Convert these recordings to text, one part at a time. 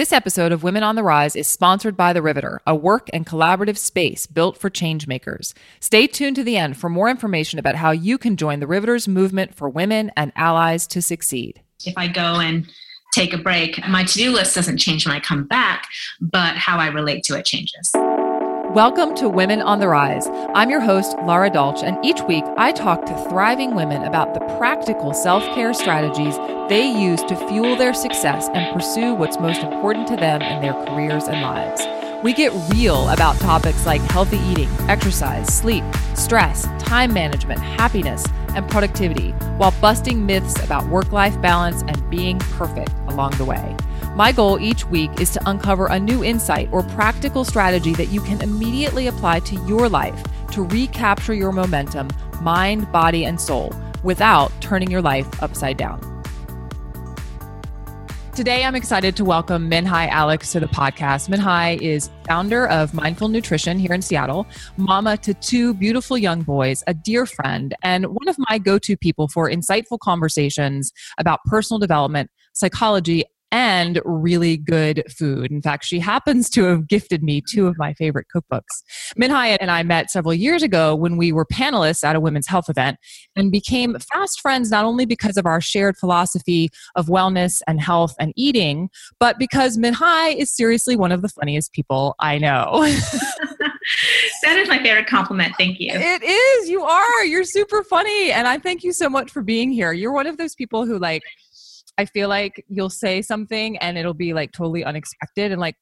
This episode of Women on the Rise is sponsored by The Riveter, a work and collaborative space built for changemakers. Stay tuned to the end for more information about how you can join The Riveter's movement for women and allies to succeed. If I go and take a break, my to do list doesn't change when I come back, but how I relate to it changes. Welcome to Women on the Rise. I'm your host, Lara Dolch, and each week I talk to thriving women about the practical self care strategies they use to fuel their success and pursue what's most important to them in their careers and lives. We get real about topics like healthy eating, exercise, sleep, stress, time management, happiness, and productivity, while busting myths about work life balance and being perfect along the way. My goal each week is to uncover a new insight or practical strategy that you can immediately apply to your life to recapture your momentum, mind, body, and soul without turning your life upside down. Today, I'm excited to welcome Minh-Hai Alex to the podcast. Minh-Hai is founder of Mindful Nutrition here in Seattle, mama to two beautiful young boys, a dear friend, and one of my go to people for insightful conversations about personal development, psychology, and really good food. In fact, she happens to have gifted me two of my favorite cookbooks. Minh-Hai and I met several years ago when we were panelists at a women's health event and became fast friends not only because of our shared philosophy of wellness and health and eating, but because Minh-Hai is seriously one of the funniest people I know. that is my favorite compliment. Thank you. It is. You are. You're super funny. And I thank you so much for being here. You're one of those people who like I feel like you'll say something and it'll be like totally unexpected and like,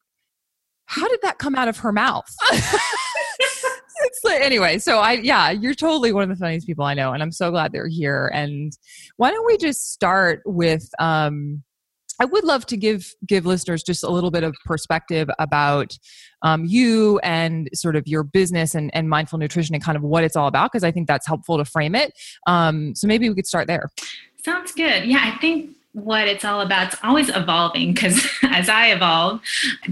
how did that come out of her mouth? like, anyway, so I, yeah, you're totally one of the funniest people I know. And I'm so glad they're here. And why don't we just start with, um, I would love to give give listeners just a little bit of perspective about um, you and sort of your business and, and mindful nutrition and kind of what it's all about because I think that's helpful to frame it. Um, so maybe we could start there. Sounds good. Yeah, I think what it's all about. It's always evolving because as I evolve,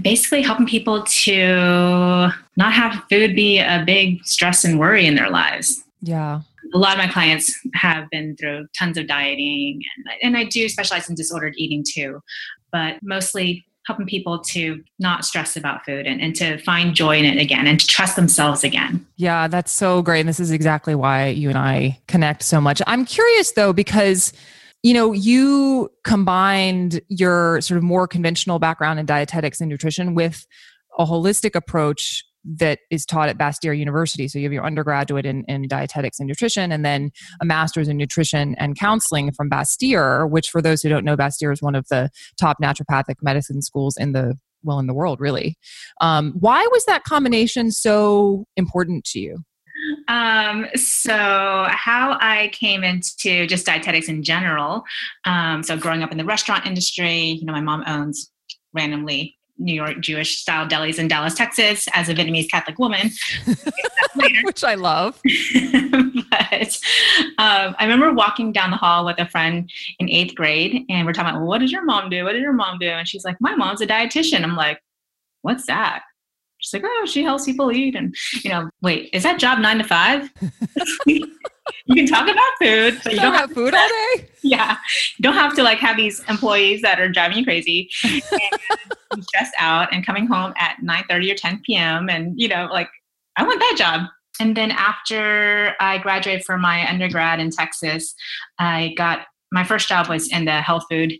basically helping people to not have food be a big stress and worry in their lives. Yeah. A lot of my clients have been through tons of dieting, and, and I do specialize in disordered eating too, but mostly helping people to not stress about food and, and to find joy in it again and to trust themselves again. Yeah, that's so great. And this is exactly why you and I connect so much. I'm curious though, because you know, you combined your sort of more conventional background in dietetics and nutrition with a holistic approach that is taught at Bastyr University. So you have your undergraduate in, in dietetics and nutrition, and then a master's in nutrition and counseling from Bastyr, which, for those who don't know, Bastyr is one of the top naturopathic medicine schools in the well in the world, really. Um, why was that combination so important to you? Um, so, how I came into just dietetics in general. Um, so, growing up in the restaurant industry, you know, my mom owns randomly New York Jewish style delis in Dallas, Texas, as a Vietnamese Catholic woman, which I love. but um, I remember walking down the hall with a friend in eighth grade, and we're talking about, well, what does your mom do? What does your mom do? And she's like, my mom's a dietitian. I'm like, what's that? She's like, oh, she helps people eat. And, you know, wait, is that job nine to five? you can talk about food, but you don't have food all day. Yeah. You don't have to like have these employees that are driving you crazy and stressed out and coming home at 9 30 or 10 p.m. And, you know, like, I want that job. And then after I graduated from my undergrad in Texas, I got my first job was in the health food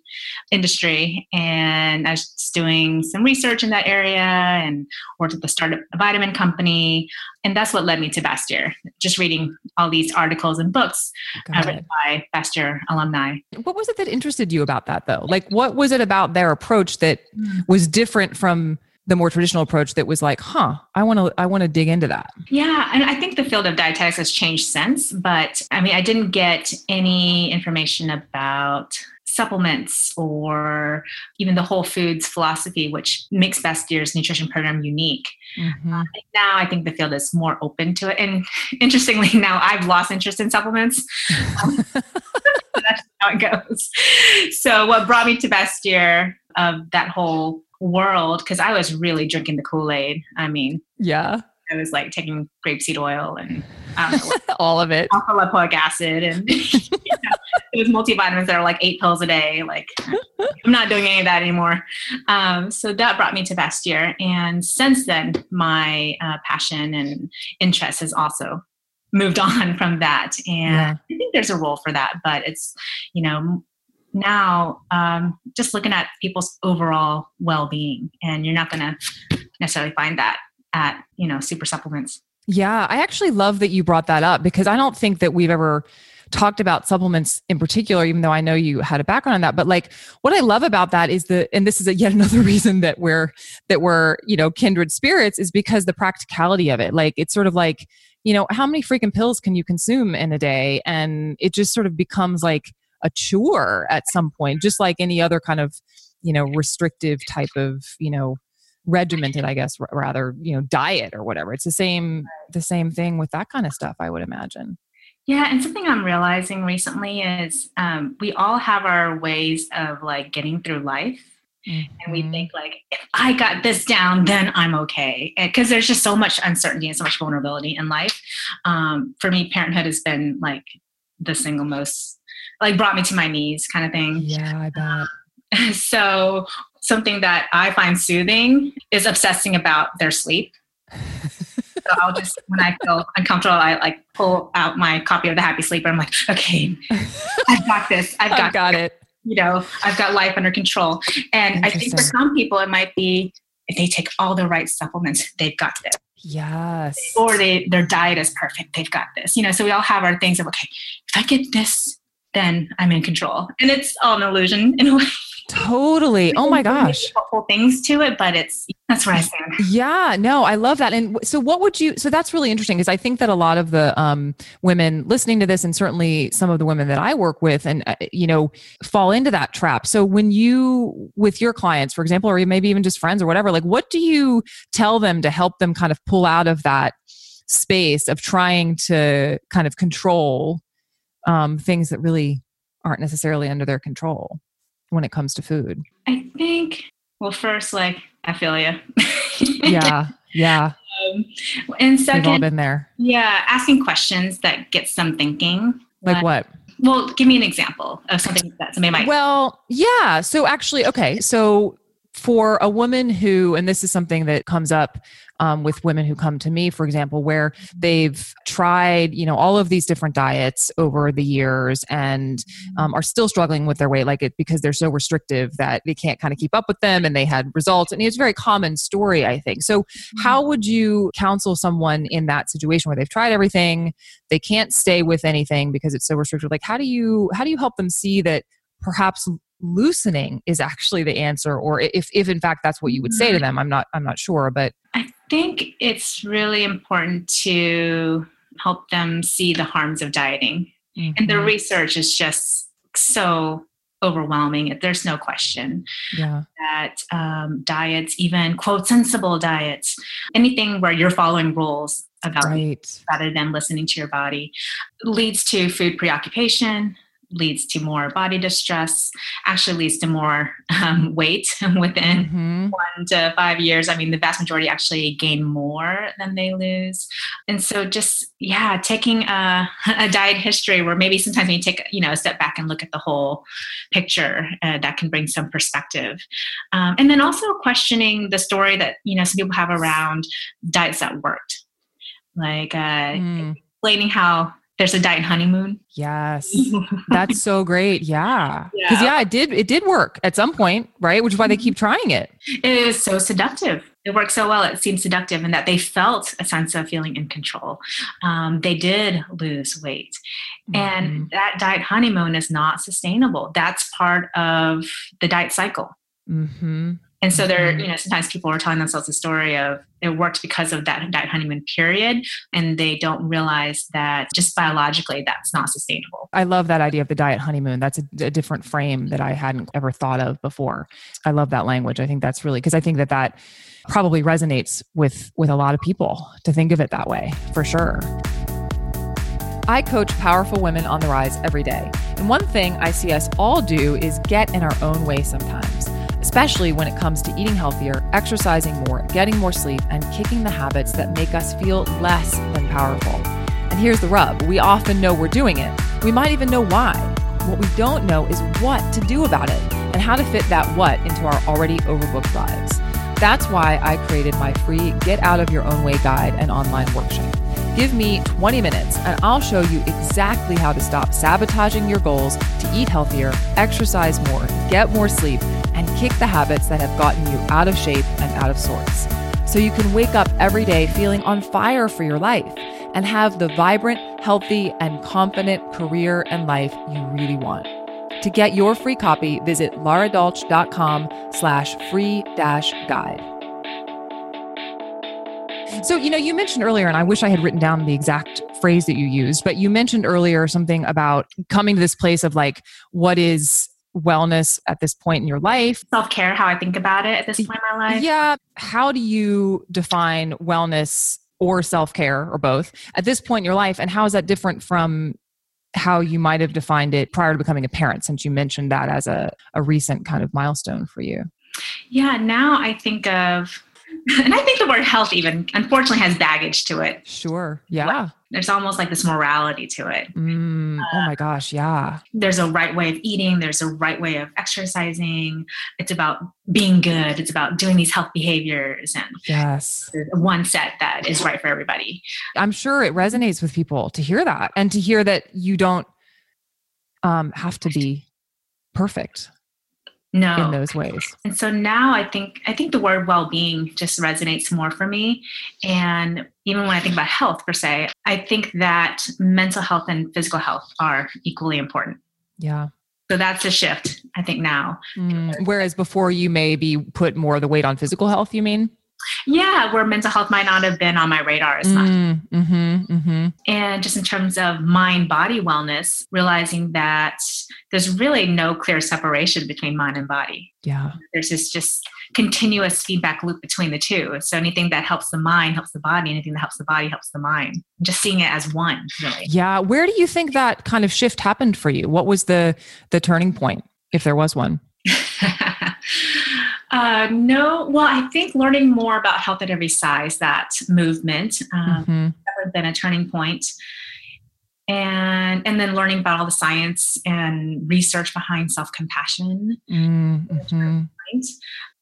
industry and i was doing some research in that area and worked at the startup vitamin company and that's what led me to bastyr just reading all these articles and books uh, written by bastyr alumni. What was it that interested you about that though? Like what was it about their approach that hmm. was different from the more traditional approach that was like, huh, I want to I want to dig into that. Yeah, and I think the field of dietetics has changed since, but I mean, I didn't get any information about supplements or even the whole foods philosophy, which makes Bastyr's nutrition program unique. Mm-hmm. Uh, now I think the field is more open to it. And interestingly, now I've lost interest in supplements. that's how it goes. So what brought me to Bastyr of that whole world because I was really drinking the Kool Aid. I mean, yeah, I was like taking grapeseed oil and all of it, alpha lipoic acid, and you know, those multivitamins that are like eight pills a day. Like I'm not doing any of that anymore. Um, so that brought me to Bastyr. And since then, my uh, passion and interest has also moved on from that. And yeah. I think there's a role for that, but it's, you know, now um, just looking at people's overall well-being and you're not going to necessarily find that at you know super supplements. Yeah i actually love that you brought that up because i don't think that we've ever talked about supplements in particular even though i know you had a background on that. But like what i love about that is the and this is a, yet another reason that we're that we're you know kindred spirits is because the practicality of it. Like it's sort of like you know how many freaking pills can you consume in a day? And it just sort of becomes like a chore at some point just like any other kind of you know restrictive type of you know regimented i guess r- rather you know diet or whatever it's the same the same thing with that kind of stuff i would imagine yeah and something i'm realizing recently is um, we all have our ways of like getting through life mm-hmm. and we mm-hmm. think like if i got this down then i'm okay because there's just so much uncertainty and so much vulnerability in life um, for me parenthood has been like the single most like brought me to my knees kind of thing yeah i bet so something that I find soothing is obsessing about their sleep. so I'll just when I feel uncomfortable, I like pull out my copy of the Happy Sleeper. I'm like, okay, I've got this. I've got, I've got it. You know, I've got life under control. And I think for some people, it might be if they take all the right supplements, they've got this. Yes. Or they their diet is perfect. They've got this. You know, so we all have our things of okay, if I get this, then I'm in control. And it's all an illusion in a way. Totally. Oh my gosh. Helpful things to it, but it's that's where I stand. Yeah, no, I love that. And so, what would you? So that's really interesting because I think that a lot of the um, women listening to this, and certainly some of the women that I work with, and uh, you know, fall into that trap. So when you, with your clients, for example, or maybe even just friends or whatever, like, what do you tell them to help them kind of pull out of that space of trying to kind of control um, things that really aren't necessarily under their control? when it comes to food? I think, well, first, like, I feel you. yeah. Yeah. Um, and 2nd We've all been there. Yeah. Asking questions that get some thinking. Like what? Well, give me an example of something that somebody might. Well, yeah. So actually, okay. So for a woman who, and this is something that comes up um, with women who come to me, for example, where they've tried, you know, all of these different diets over the years and um, are still struggling with their weight, like it because they're so restrictive that they can't kind of keep up with them, and they had results. And it's a very common story, I think. So, how would you counsel someone in that situation where they've tried everything, they can't stay with anything because it's so restrictive? Like, how do you how do you help them see that? perhaps loosening is actually the answer or if if in fact that's what you would say to them i'm not i'm not sure but i think it's really important to help them see the harms of dieting mm-hmm. and the mm-hmm. research is just so overwhelming there's no question yeah. that um, diets even quote sensible diets anything where you're following rules about right. rather than listening to your body leads to food preoccupation leads to more body distress, actually leads to more um, weight within mm-hmm. one to five years. I mean, the vast majority actually gain more than they lose. And so just, yeah, taking a, a diet history where maybe sometimes when you take, you know, a step back and look at the whole picture, uh, that can bring some perspective. Um, and then also questioning the story that, you know, some people have around diets that worked. Like uh, mm. explaining how there's a diet honeymoon. Yes. That's so great. Yeah. Because yeah. yeah. it did it did work at some point, right? Which is why they keep trying it. It is so seductive. It worked so well. It seemed seductive and that they felt a sense of feeling in control. Um, they did lose weight. Mm-hmm. And that diet honeymoon is not sustainable. That's part of the diet cycle. Mm-hmm. And so there, mm-hmm. you know, sometimes people are telling themselves a story of it worked because of that diet honeymoon period, and they don't realize that just biologically that's not sustainable. I love that idea of the diet honeymoon. That's a, a different frame that I hadn't ever thought of before. I love that language. I think that's really because I think that that probably resonates with with a lot of people to think of it that way for sure. I coach powerful women on the rise every day. And one thing I see us all do is get in our own way sometimes especially when it comes to eating healthier, exercising more, getting more sleep, and kicking the habits that make us feel less than powerful. And here's the rub we often know we're doing it, we might even know why. What we don't know is what to do about it and how to fit that what into our already overbooked lives. That's why I created my free Get Out of Your Own Way guide and online workshop. Give me 20 minutes and I'll show you exactly how to stop sabotaging your goals to eat healthier, exercise more, get more sleep, and kick the habits that have gotten you out of shape and out of sorts. So you can wake up every day feeling on fire for your life and have the vibrant, healthy, and confident career and life you really want. To get your free copy, visit laradolch.com slash free dash guide. So, you know, you mentioned earlier, and I wish I had written down the exact phrase that you used, but you mentioned earlier something about coming to this place of like, what is wellness at this point in your life? Self care, how I think about it at this point in my life. Yeah. How do you define wellness or self care or both at this point in your life? And how is that different from how you might have defined it prior to becoming a parent, since you mentioned that as a, a recent kind of milestone for you? Yeah, now I think of and I think the word health even unfortunately has baggage to it. Sure. Yeah. There's almost like this morality to it. Mm, oh my gosh. Yeah. There's a right way of eating, there's a right way of exercising. It's about being good, it's about doing these health behaviors. And yes, one set that is right for everybody. I'm sure it resonates with people to hear that and to hear that you don't um, have to be perfect no. in those ways. And so now i think i think the word well-being just resonates more for me. And even when i think about health per se i think that mental health and physical health are equally important. Yeah. So that's a shift i think now. Mm, whereas before you maybe put more of the weight on physical health you mean yeah, where mental health might not have been on my radar as much. Mm, mm-hmm, mm-hmm. And just in terms of mind body wellness, realizing that there's really no clear separation between mind and body. Yeah. There's this just continuous feedback loop between the two. So anything that helps the mind helps the body, anything that helps the body helps the mind. Just seeing it as one, really. Yeah. Where do you think that kind of shift happened for you? What was the the turning point, if there was one? Uh, no, well, I think learning more about health at every size, that movement, um, mm-hmm. been a turning point. And, and then learning about all the science and research behind self compassion. Mm-hmm.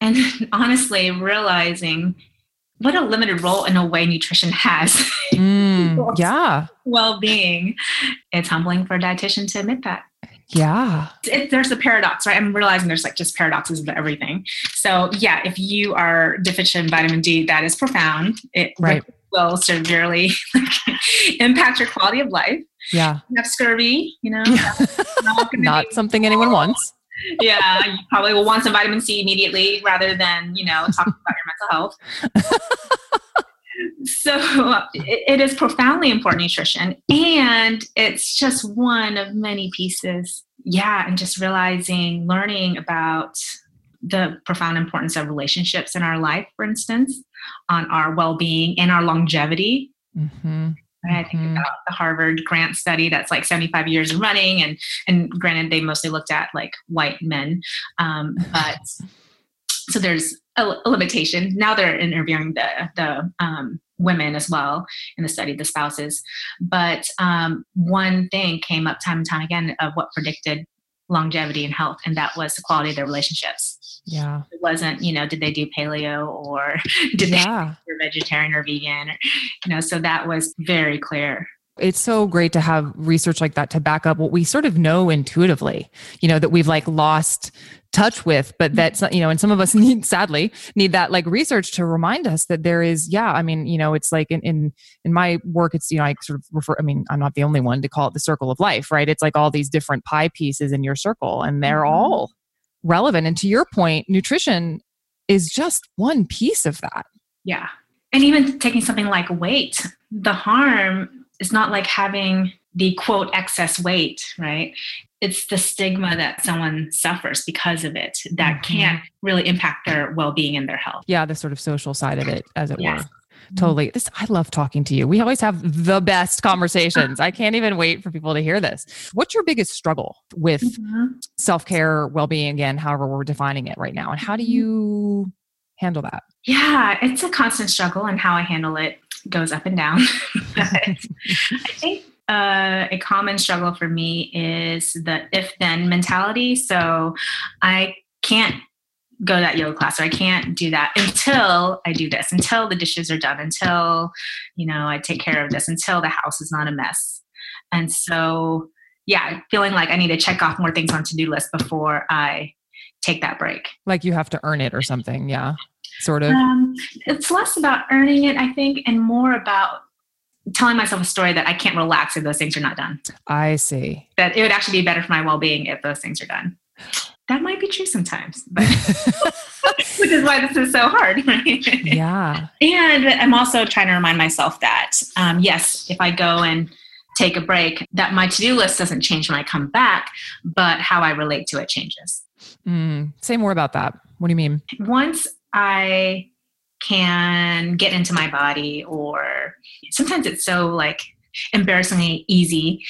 And honestly, realizing what a limited role in a way nutrition has. Mm, yeah. well being. It's humbling for a dietitian to admit that. Yeah. It, there's a paradox, right? I'm realizing there's like just paradoxes of everything. So, yeah, if you are deficient in vitamin D, that is profound. It right. will severely impact your quality of life. Yeah. You have scurvy, you know, not, not something anyone wants. yeah, you probably will want some vitamin C immediately rather than, you know, talking about your mental health so it, it is profoundly important nutrition and it's just one of many pieces yeah and just realizing learning about the profound importance of relationships in our life for instance on our well-being and our longevity mm-hmm. I think mm-hmm. about the Harvard grant study that's like 75 years running, and and granted they mostly looked at like white men, um, but so there's a, a, limitation. Now they're interviewing the the um, women as well in the study, the spouses. But um, one thing came up time and time again of what predicted longevity and health, and that was the quality of their relationships. Yeah, it wasn't you know did they do paleo or did yeah. they were vegetarian or vegan, or, you know. So that was very clear it's so great to have research like that to back up what we sort of know intuitively, you know, that we've like lost touch with, but that's, you know, and some of us need, sadly, need that like research to remind us that there is, yeah, I mean, you know, it's like in, in, in my work, it's, you know, I sort of refer, I mean, I'm not the only one to call it the circle of life, right? It's like all these different pie pieces in your circle and they're mm-hmm. all relevant. And to your point, nutrition is just one piece of that. Yeah. And even taking something like weight, the harm it's not like having the quote excess weight, right? It's the stigma that someone suffers because of it that mm-hmm. can't really impact their well being and their health. Yeah, the sort of social side of it, as it yes. were. Totally. This I love talking to you. We always have the best conversations. I can't even wait for people to hear this. What's your biggest struggle with mm-hmm. self-care, well-being again, however we're defining it right now? And how do mm-hmm. you handle that? Yeah, it's a constant struggle and how I handle it goes up and down. I think uh, a common struggle for me is the if then mentality. So I can't go to that yoga class or I can't do that until I do this, until the dishes are done, until, you know, I take care of this, until the house is not a mess. And so, yeah, feeling like I need to check off more things on to do list before I take that break. Like you have to earn it or something. Yeah. Sort of. Um, it's less about earning it, I think, and more about telling myself a story that I can't relax if those things are not done. I see. That it would actually be better for my well being if those things are done that might be true sometimes, but which is why this is so hard. Right? Yeah. And I'm also trying to remind myself that, um, yes, if I go and take a break, that my to do list doesn't change when I come back, but how I relate to it changes. Mm, say more about that. What do you mean? Once I can get into my body, or sometimes it's so like embarrassingly easy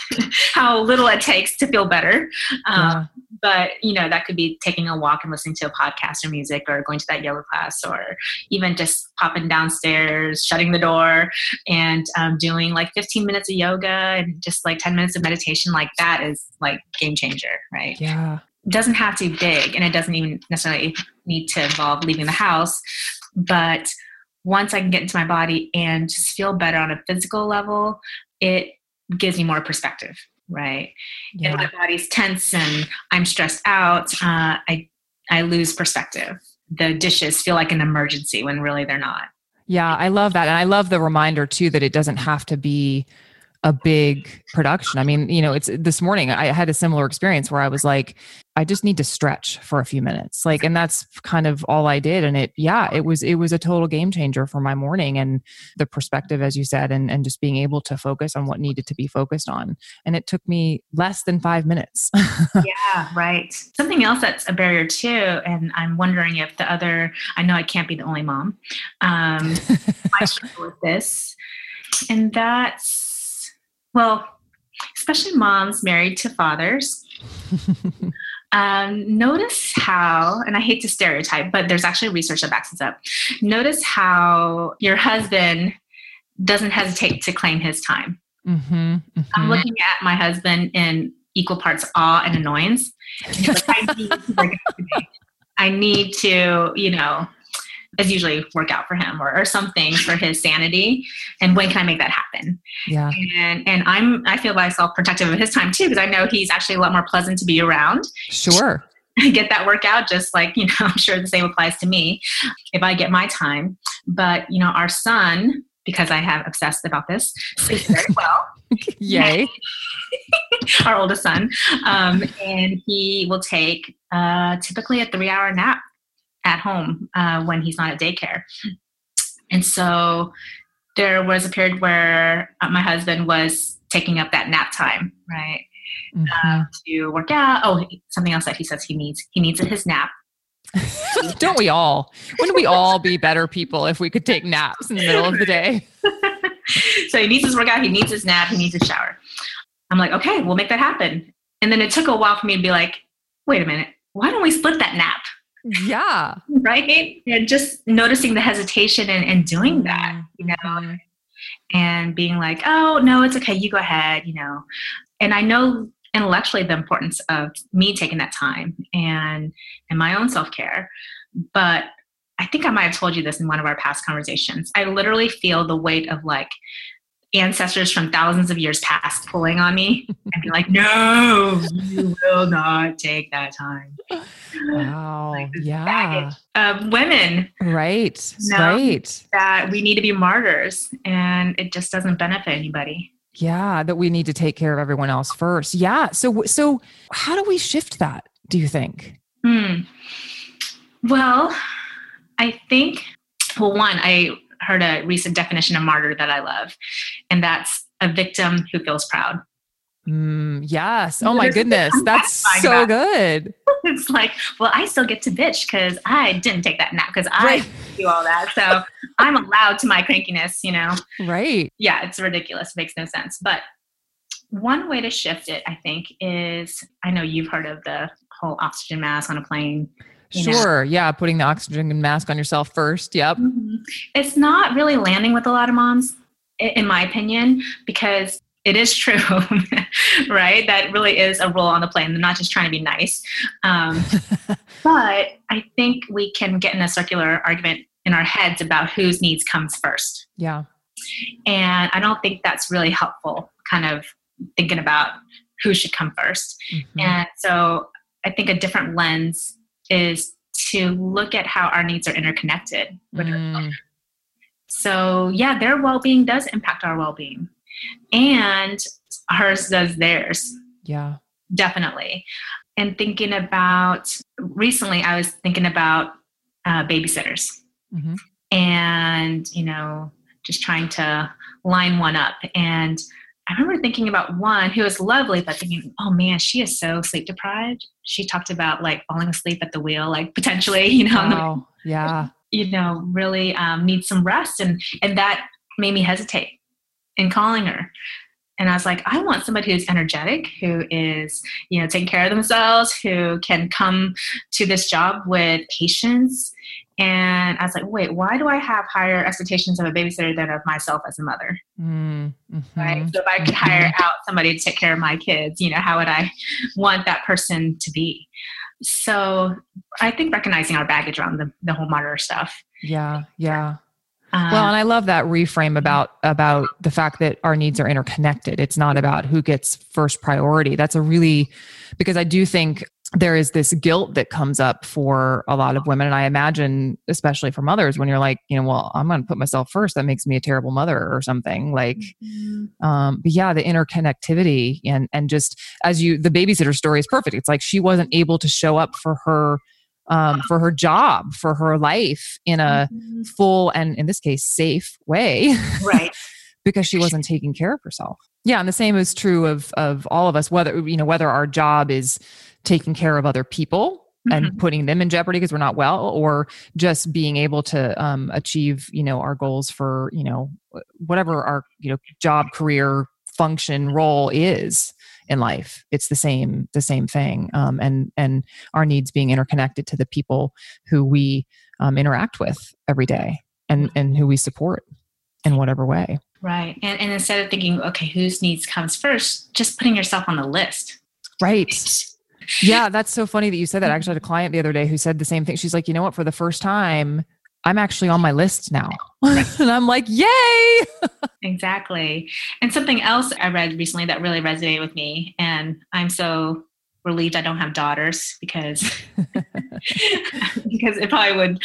how little it takes to feel better. Um, yeah. But, you know, that could be taking a walk and listening to a podcast or music or going to that yoga class or even just popping downstairs, shutting the door and um, doing like 15 minutes of yoga and just like 10 minutes of meditation. Like that is like game changer, right? Yeah. Doesn't have to be big and it doesn't even necessarily need to involve leaving the house. But once I can get into my body and just feel better on a physical level, it gives me more perspective, right? Yeah. If my body's tense and I'm stressed out, uh, I I lose perspective. The dishes feel like an emergency when really they're not. Yeah, I love that, and I love the reminder too that it doesn't have to be a big production. I mean, you know, it's this morning I had a similar experience where I was like, I just need to stretch for a few minutes. Like, and that's kind of all I did. And it, yeah, it was, it was a total game changer for my morning and the perspective, as you said, and, and just being able to focus on what needed to be focused on. And it took me less than five minutes. yeah, right. Something else that's a barrier too. And I'm wondering if the other, I know I can't be the only mom. Um, I struggle with this. And that's, well, especially moms married to fathers. um, notice how, and I hate to stereotype, but there's actually research that backs this up. Notice how your husband doesn't hesitate to claim his time. Mm-hmm, mm-hmm. I'm looking at my husband in equal parts awe and annoyance. Like, I, need I need to, you know, is usually work out for him or, or something for his sanity. And when can i make that happen? Yeah. And and i'm i feel myself protective of his time too because i know he's actually a lot more pleasant to be around. Sure. Get that workout just like you know i'm sure the same applies to me if i get my time. But you know our son because i have obsessed about this sleeps very well. Yay. Our oldest son. Um, and he will take uh, typically a three hour nap at home uh, when he's not at daycare. And so there was a period where uh, my husband was taking up that nap time, right? Mm-hmm. Uh, to work out. Oh, something else that he says he needs. He needs his nap. Don't we all? Wouldn't we all be better people if we could take naps in the middle of the day? so he needs his workout. He needs his nap. He needs his shower. I'm like, okay, we'll make that happen. And then it took a while for me to be like, wait a minute, why don't we split that nap? Yeah. Right. And just noticing the hesitation and, and doing that, you know, mm-hmm. and being like, oh, no, it's okay. You go ahead, you know. And I know intellectually the importance of me taking that time and and my own self-care but i think i might have told you this in one of our past conversations i literally feel the weight of like ancestors from thousands of years past pulling on me and be like, no, you will not take that time. Wow. Like yeah. Of women. Right. Right. That we need to be martyrs and it just doesn't benefit anybody. Yeah. That we need to take care of everyone else first. Yeah. So, so how do we shift that, do you think? Hmm. Well, I think, well, one, I heard a recent definition of martyr that I love, and that's a victim who feels proud. Mm, yes. Oh my goodness. That's so good. It's like, well, I still get to bitch because I didn't take that nap because I do all that. So I'm allowed to my crankiness, you know? Right. Yeah, it's ridiculous. It makes no sense. But one way to shift it, I think, is I know you've heard of the whole oxygen mask on a plane. Sure. Know. Yeah. Putting the oxygen mask on yourself first. Yep. Mm-hmm. It's not really landing with a lot of moms, in my opinion, because it is true, right? That really is a role on the plane. They're not just trying to be nice. Um, but I think we can get in a circular argument in our heads about whose needs comes first. Yeah. And I don't think that's really helpful, kind of thinking about who should come 1st mm-hmm. And so I think a different lens is to look at how our needs are interconnected with mm. So, yeah, their well being does impact our well being, and hers does theirs. Yeah. Definitely. And thinking about recently, I was thinking about uh, babysitters mm-hmm. and, you know, just trying to line one up. And I remember thinking about one who was lovely, but thinking, oh man, she is so sleep deprived. She talked about like falling asleep at the wheel, like potentially, you know, wow. yeah you know really um, needs some rest and and that made me hesitate in calling her and i was like i want somebody who's energetic who is you know taking care of themselves who can come to this job with patience and i was like wait why do i have higher expectations of a babysitter than of myself as a mother mm-hmm. right so if i could hire mm-hmm. out somebody to take care of my kids you know how would i want that person to be so I think recognizing our baggage around the, the whole monitor stuff. Yeah, yeah. Uh, well, and I love that reframe about about the fact that our needs are interconnected. It's not about who gets first priority. That's a really because I do think there is this guilt that comes up for a lot of women and i imagine especially for mothers when you're like you know well i'm going to put myself first that makes me a terrible mother or something like mm-hmm. um but yeah the interconnectivity and and just as you the babysitter story is perfect it's like she wasn't able to show up for her um, for her job, for her life in a mm-hmm. full and, in this case, safe way. Right. because she wasn't taking care of herself. Yeah, and the same is true of of all of us. Whether you know whether our job is taking care of other people mm-hmm. and putting them in jeopardy because we're not well or just being able to um, achieve you know our goals for you know whatever our you know job career function role is in life. It's the same the same thing um, and and our needs being interconnected to the people who we um, interact with every day and and who we support in whatever way. Right and, and instead of thinking okay whose needs comes first just putting yourself on the list. Right yeah, that's so funny that you said that. I actually had a client the other day who said the same thing. She's like, you know what? For the first time, I'm actually on my list now. and I'm like, yay! exactly. And something else I read recently that really resonated with me, and I'm so relieved I don't have daughters because because it probably would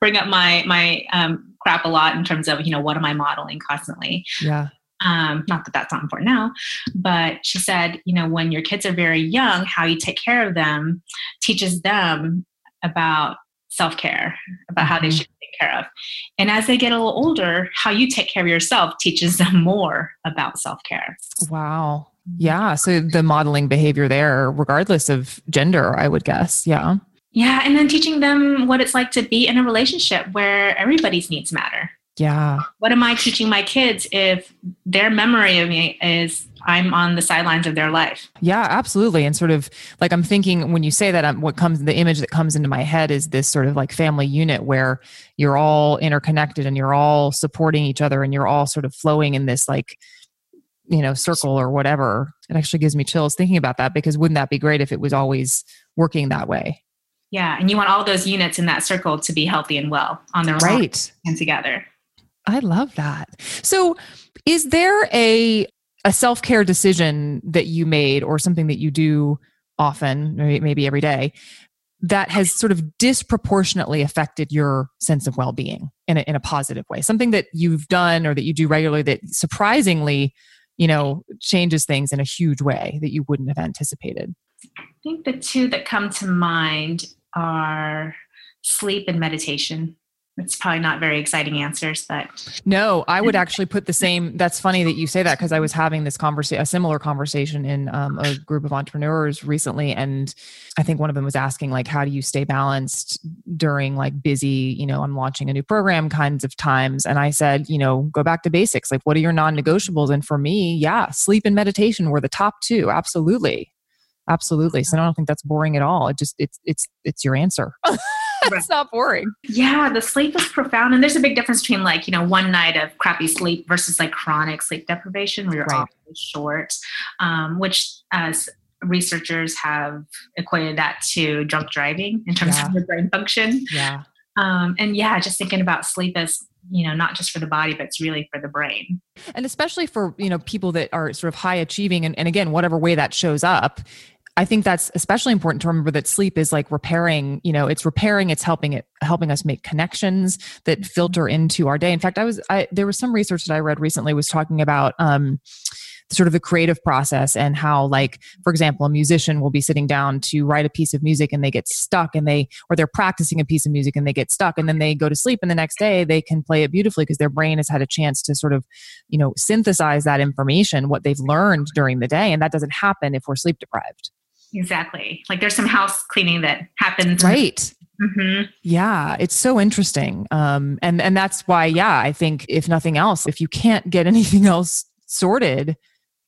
bring up my my um, crap a lot in terms of you know what am I modeling constantly. Yeah. Um, not that that's not important now, but she said, you know, when your kids are very young, how you take care of them teaches them about self care, about mm-hmm. how they mm-hmm. should take care of. And as they get a little older, how you take care of yourself teaches them more about self care. Wow. Yeah. So the modeling behavior there, regardless of gender, I would guess. Yeah. Yeah. And then teaching them what it's like to be in a relationship where everybody's needs matter. Yeah. What am I teaching my kids if their memory of me is I'm on the sidelines of their life? Yeah, absolutely. And sort of like I'm thinking when you say that, um, what comes, the image that comes into my head is this sort of like family unit where you're all interconnected and you're all supporting each other and you're all sort of flowing in this like, you know, circle or whatever. It actually gives me chills thinking about that because wouldn't that be great if it was always working that way? Yeah, and you want all those units in that circle to be healthy and well on their right. own and together. I love that. So, is there a a self care decision that you made, or something that you do often, maybe every day, that has sort of disproportionately affected your sense of well being in a, in a positive way? Something that you've done or that you do regularly that surprisingly, you know, changes things in a huge way that you wouldn't have anticipated. I think the two that come to mind are sleep and meditation it's probably not very exciting answers but no i would actually put the same that's funny that you say that because i was having this conversation a similar conversation in um, a group of entrepreneurs recently and i think one of them was asking like how do you stay balanced during like busy you know i'm launching a new program kinds of times and i said you know go back to basics like what are your non-negotiables? And for me yeah sleep and meditation were the top two absolutely absolutely so i don't think that's boring at all it just it's it's it's your answer it's not boring. Yeah, the sleep is profound. And there's a big difference between like, you know, one night of crappy sleep versus like chronic sleep deprivation where you're right. short, um, which as researchers have equated that to drunk driving in terms Yeah. of your brain function. Yeah. Um, and yeah, just thinking about sleep as you know not just for the body, but it's really for the brain. and especially for you know people that are sort of high achieving and, and again whatever way that shows up i think that's especially important to remember that sleep is like repairing you know it's repairing it's helping it helping us make connections that filter into our day. In fact i was i there was some research that i read recently was talking about um sort of the creative process and how like for example a musician will be sitting down to write a piece of music and they get stuck and they or they're practicing a piece of music and they get stuck and then they go to sleep and the next day they can play it beautifully because their brain has had a chance to sort of you know synthesize that information what they've learned during the day and that doesn't happen if we're sleep deprived Exactly. Like there's some house cleaning that happens. right. Hmm yeah it's so interesting. Um and and that's why yeah i think if nothing else if you can't get anything else sorted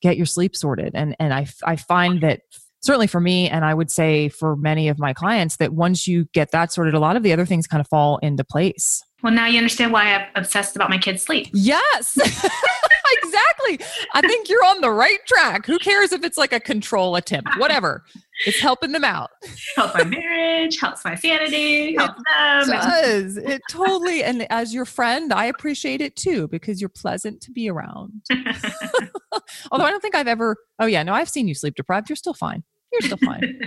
get your sleep sorted. And and i i find that certainly for me and i would say for many of my clients that once you get that sorted a lot of the other things kind of fall into place Well, now you understand why I'm obsessed about my kids' sleep. yes exactly. I think you're on the right track. Who cares if it's like a control attempt? Whatever. It's helping them out. Helps my marriage, helps my sanity, helps them. It does. It totally and as your friend i appreciate it too because you're pleasant to be around. Although i don't think i've ever oh yeah no i've seen you sleep deprived. You're still fine. You're still fine.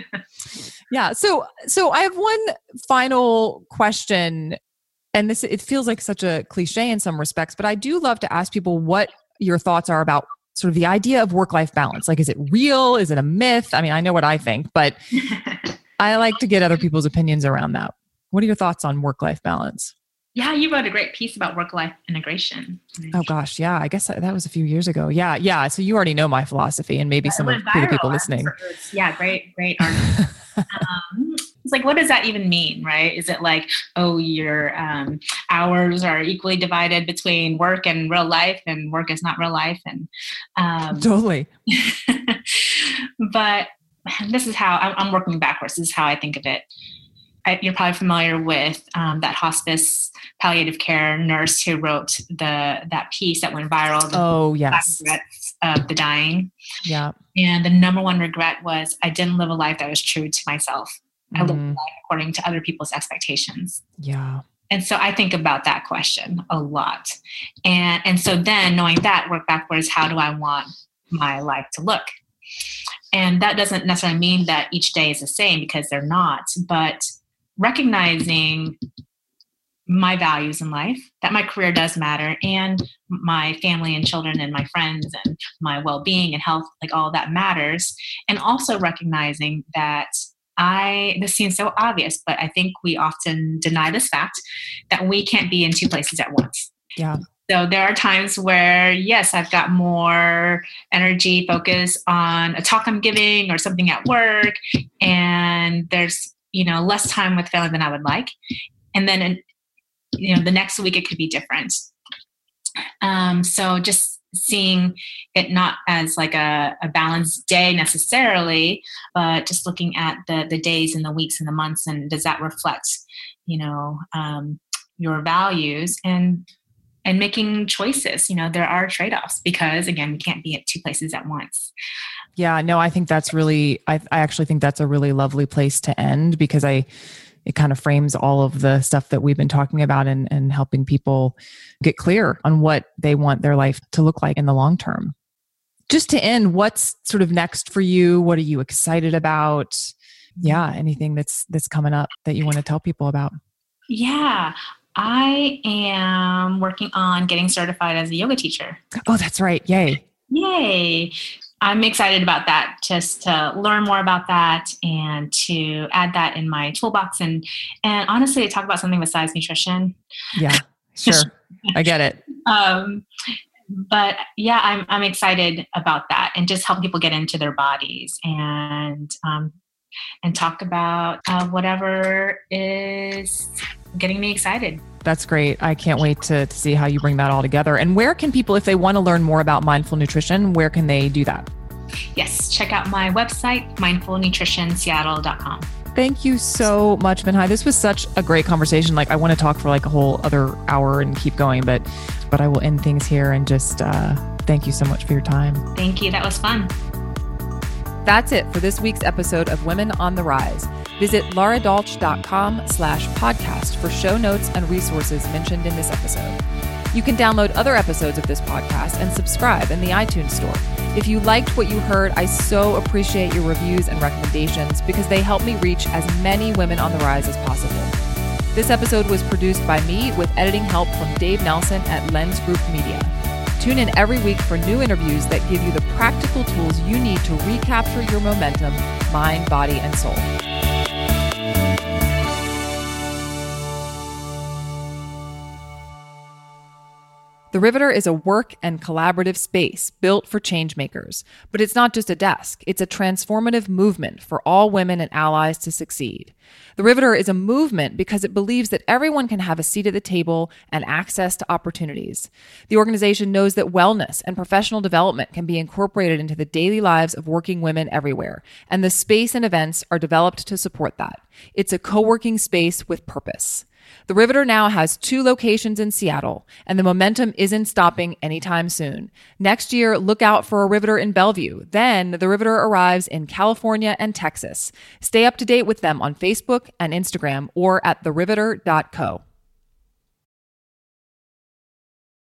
Yeah so so i have one final question and this it feels like such a cliche in some respects but i do love to ask people what your thoughts are about sort of the idea of work life balance like is it real is it a myth i mean i know what i think but i like to get other people's opinions around that what are your thoughts on work life balance yeah, you wrote a great piece about work-life integration. Oh gosh, yeah. I guess that that was a few years ago. Yeah, yeah. So you already know my philosophy, and maybe some of the people listening. Yeah, great, great article. um, it's like, what does that even mean, right? Is it like, oh, your um, hours are equally divided between work and real life, and work is not real life, and um, totally. but this is how I'm, I'm working backwards. This is how I think of it. I, you're probably familiar with um, that hospice palliative care nurse who wrote the that piece that went viral. The Oh yes, regrets of the dying. yeah. And the number one regret was I didn't live a life that was true to myself. I lived a Mhm. life according to other people's expectations. Yeah. And so I think about that question a lot. And and so then knowing that, work backwards, how do I want my life to look? And that doesn't necessarily mean that each day is the same because they're not, but recognizing my values in life, that my career does matter, and my family and children and my friends and my well being and health, like all that matters. And also recognizing that I, this seems so obvious, but I think we often deny this fact that we can't be in two places at once. Yeah. So there are times where, yes, I've got more energy focus on a talk I'm giving or something at work, and there's you know less time with family than I would like, and then you know the next week it could be different. Um, so just seeing it not as like a, a balanced day necessarily, but just looking at the the days and the weeks and the months, and does that reflect, you know, um, your values and and making choices. You know, there are trade offs because again, we can't be at two places at once. Yeah, no, I think that's really I I actually think that's a really lovely place to end because I it kind of frames all of the stuff that we've been talking about and and helping people get clear on what they want their life to look like in the long term. Just to end, what's sort of next for you? What are you excited about? Yeah, anything that's that's coming up that you want to tell people about? Yeah, I am working on getting certified as a yoga teacher. Oh, that's right. Yay. Yay! I'm excited about that, just to learn more about that and to add that in my toolbox and and honestly to talk about something besides nutrition. Yeah. Sure. I get it. Um, but yeah, I'm I'm excited about that and just help people get into their bodies and um, and talk about uh, whatever is getting me excited. That's great. I can't wait to, to see how you bring that all together. And where can people, if they want to learn more about mindful nutrition, where can they do that? Yes, check out my website, mindfulnutritionseattle.com. Thank you so much, Minh-Hai. This was such a great conversation. Like I want to talk for like a whole other hour and keep going, but but I will end things here and just uh, thank you so much for your time. Thank you. That was fun. That's it for this week's episode of Women on the Rise. Visit laradolch.com slash podcast for show notes and resources mentioned in this episode. You can download other episodes of this podcast and subscribe in the iTunes store. If you liked what you heard, I so appreciate your reviews and recommendations because they help me reach as many women on the rise as possible. This episode was produced by me with editing help from Dave Nelson at Lens Group Media. Tune in every week for new interviews that give you the practical tools you need to recapture your momentum, mind, body, and soul. The Riveter is a work and collaborative space built for changemakers. But it's not just a desk, it's a transformative movement for all women and allies to succeed. The Riveter is a movement because it believes that everyone can have a seat at the table and access to opportunities. The organization knows that wellness and professional development can be incorporated into the daily lives of working women everywhere, and the space and events are developed to support that. It's a co working space with purpose. The Riveter now has two locations in Seattle, and the momentum isn't stopping anytime soon. Next year, look out for a Riveter in Bellevue. Then the Riveter arrives in California and Texas. Stay up to date with them on Facebook and Instagram or at theriveter.co.